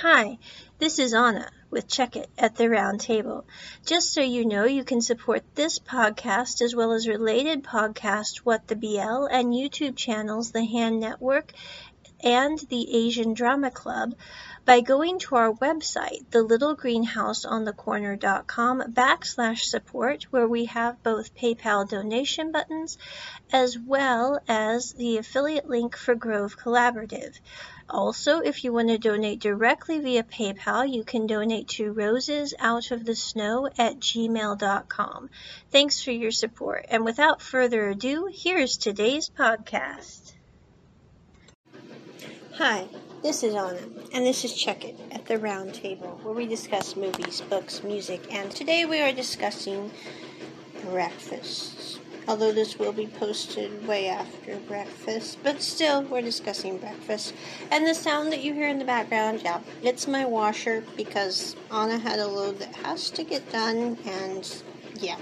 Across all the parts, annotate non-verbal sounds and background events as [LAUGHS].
Hi, this is Anna with Check It at the Round Table. Just so you know, you can support this podcast as well as related podcasts, What the BL, and YouTube channels, The Hand Network and the Asian Drama Club by going to our website, thelittlegreenhouseonthecorner.com backslash support, where we have both PayPal donation buttons as well as the affiliate link for Grove Collaborative. Also, if you want to donate directly via PayPal, you can donate to rosesoutofthesnow at gmail.com. Thanks for your support. And without further ado, here's today's podcast. Hi, this is Anna, and this is Check It at the Round Table, where we discuss movies, books, music, and today we are discussing breakfasts although this will be posted way after breakfast. But still, we're discussing breakfast. And the sound that you hear in the background, yeah, it's my washer because Anna had a load that has to get done, and yeah.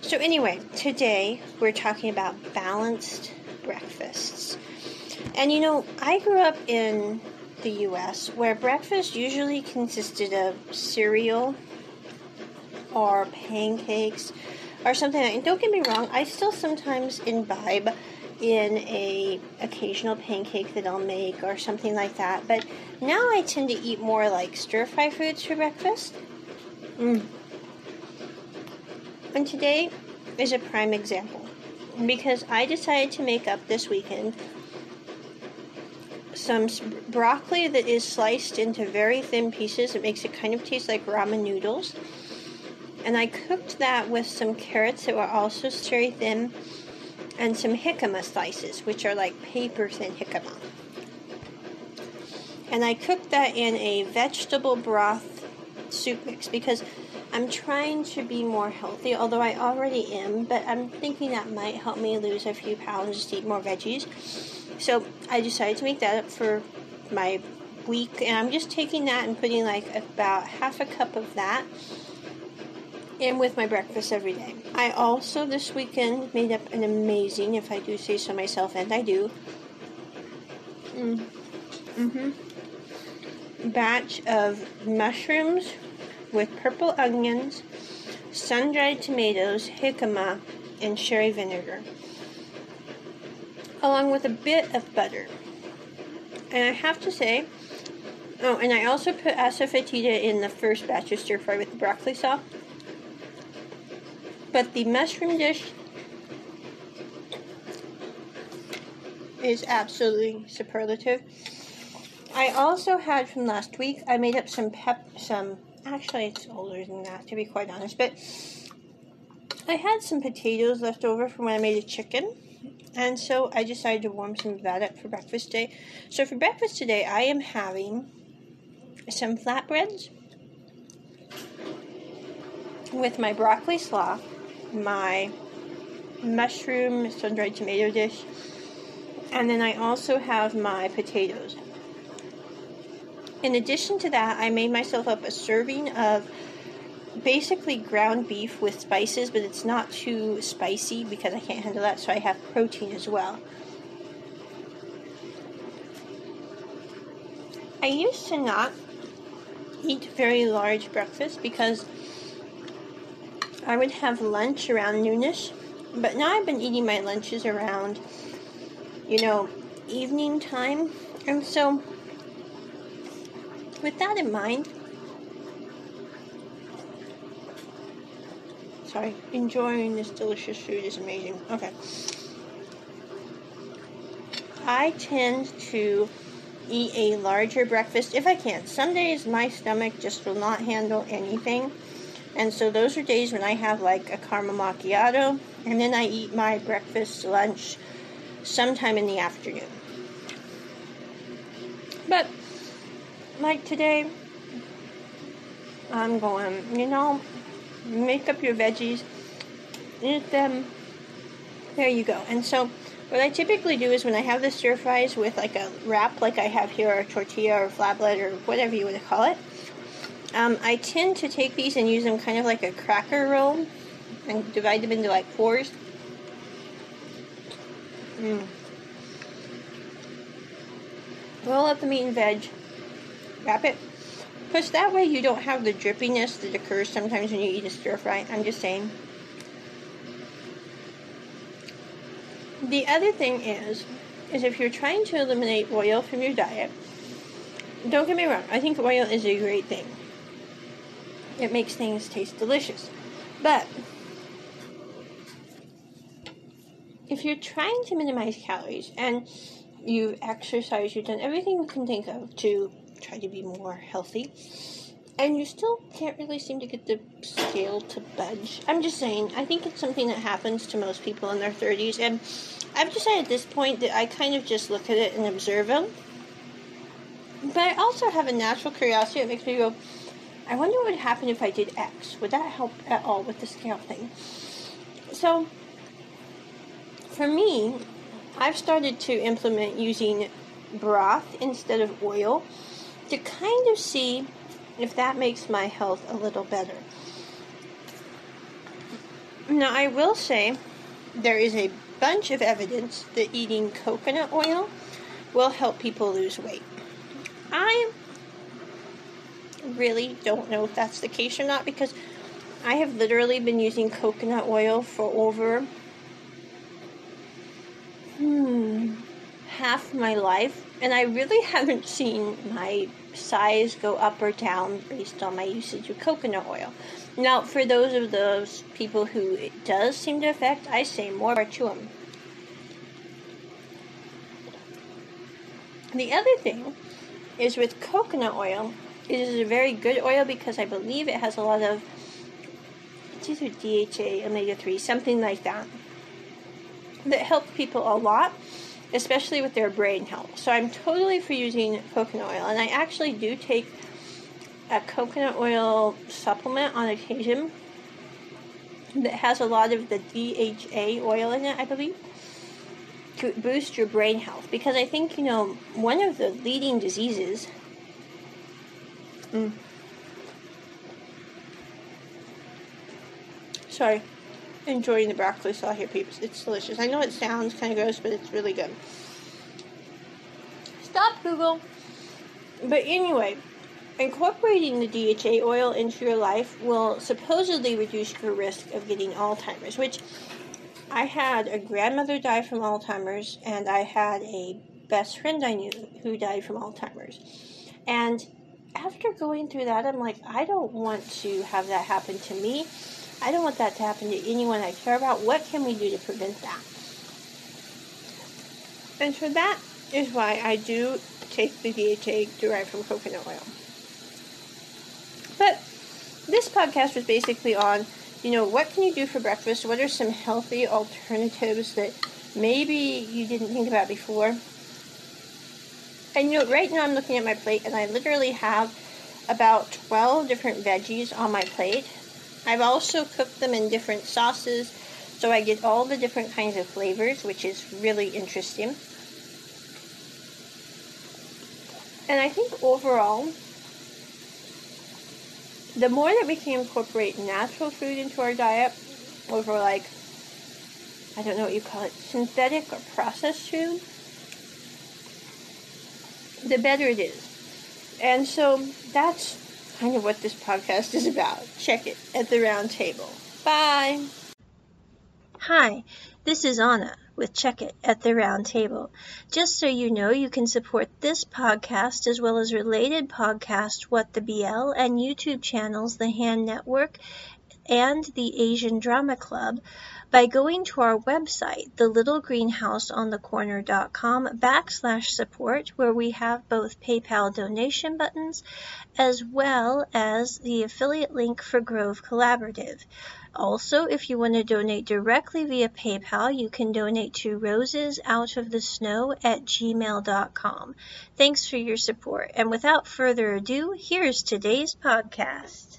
So, anyway, today we're talking about balanced breakfasts. And you know, I grew up in the US where breakfast usually consisted of cereal or pancakes or something. And don't get me wrong, I still sometimes imbibe in a occasional pancake that I'll make or something like that. But now I tend to eat more like stir fry foods for breakfast. Mm. And today is a prime example because I decided to make up this weekend some broccoli that is sliced into very thin pieces. It makes it kind of taste like ramen noodles and I cooked that with some carrots that were also very thin and some jicama slices, which are like paper thin jicama. And I cooked that in a vegetable broth soup mix because I'm trying to be more healthy, although I already am, but I'm thinking that might help me lose a few pounds to eat more veggies. So I decided to make that up for my week, and I'm just taking that and putting like about half a cup of that and with my breakfast every day. I also this weekend made up an amazing, if I do say so myself, and I do, mm, mm-hmm, batch of mushrooms with purple onions, sun-dried tomatoes, jicama, and sherry vinegar, along with a bit of butter. And I have to say, oh, and I also put asafoetida in the first batch of stir fry with the broccoli sauce. But the mushroom dish is absolutely superlative. I also had from last week, I made up some pep, some, actually it's older than that to be quite honest, but I had some potatoes left over from when I made a chicken. And so I decided to warm some of that up for breakfast today. So for breakfast today, I am having some flatbreads with my broccoli slaw my mushroom sun-dried tomato dish and then I also have my potatoes. In addition to that, I made myself up a serving of basically ground beef with spices, but it's not too spicy because I can't handle that, so I have protein as well. I used to not eat very large breakfast because I would have lunch around noonish, but now I've been eating my lunches around, you know, evening time. And so, with that in mind, sorry, enjoying this delicious food is amazing. Okay. I tend to eat a larger breakfast if I can. Some days my stomach just will not handle anything. And so those are days when I have like a caramel macchiato, and then I eat my breakfast, lunch, sometime in the afternoon. But like today, I'm going, you know, make up your veggies, eat them. There you go. And so, what I typically do is when I have the stir fries with like a wrap, like I have here, or tortilla or flatbread or whatever you want to call it, um, I tend to take these and use them kind of like a cracker roll and divide them into like fours. Mm. Roll up the meat and veg, wrap it, Plus, that way you don't have the drippiness that occurs sometimes when you eat a stir fry. I'm just saying. The other thing is, is if you're trying to eliminate oil from your diet, don't get me wrong, I think oil is a great thing. It makes things taste delicious. But if you're trying to minimize calories and you've exercised, you've done everything you can think of to try to be more healthy, and you still can't really seem to get the scale to budge. I'm just saying, I think it's something that happens to most people in their 30s, and I've decided at this point that I kind of just look at it and observe them. But I also have a natural curiosity that makes me go, I wonder what would happen if I did X. Would that help at all with the scale thing? So, for me, I've started to implement using broth instead of oil to kind of see if that makes my health a little better. Now, I will say there is a bunch of evidence that eating coconut oil will help people lose weight. I really don't know if that's the case or not because I have literally been using coconut oil for over hmm, half my life, and I really [LAUGHS] haven't seen my size go up or down based on my usage of coconut oil. Now, for those of those people who it does seem to affect, I say more to them. The other thing is with coconut oil, it is a very good oil because I believe it has a lot of it's either DHA, omega 3, something like that, that helps people a lot especially with their brain health. So I'm totally for using coconut oil, and I actually do take a coconut oil supplement on occasion that has a lot of the DHA oil in it, I believe, to boost your brain health. Because I think, you know, one of the leading diseases. Mm, sorry enjoying the broccoli slaw here, peeps. It's delicious. I know it sounds kind of gross, but it's really good. Stop, Google. But anyway, incorporating the DHA oil into your life will supposedly reduce your risk of getting Alzheimer's, which I had a grandmother die from Alzheimer's, and I had a best friend I knew who died from Alzheimer's. And after going through that, I'm like, I don't want to have that happen to me. I don't want that to happen to anyone I care about. What can we do to prevent that? And so that is why I do take the DHA derived from coconut oil. But this podcast was basically on, you know, what can you do for breakfast? What are some healthy alternatives that maybe you didn't think about before? And you know, right now I'm looking at my plate and I literally have about 12 different veggies on my plate I've also cooked them in different sauces so I get all the different kinds of flavors, which is really interesting. And I think overall, the more that we can incorporate natural food into our diet over like, I don't know what you call it, synthetic or processed food, the better it is. And so that's kind of what this podcast is about. Check it at the round table. Bye. Hi, this is Anna with Check It at the Round Table. Just so you know, you can support this podcast as well as related podcasts, What the BL, and YouTube channels, The Hand Network and the Asian Drama Club by going to our website, thelittlegreenhouseonthecorner.com backslash support, where we have both PayPal donation buttons as well as the affiliate link for Grove Collaborative. Also, if you want to donate directly via PayPal, you can donate to rosesoutofthesnow at gmail.com. Thanks for your support. And without further ado, here's today's podcast.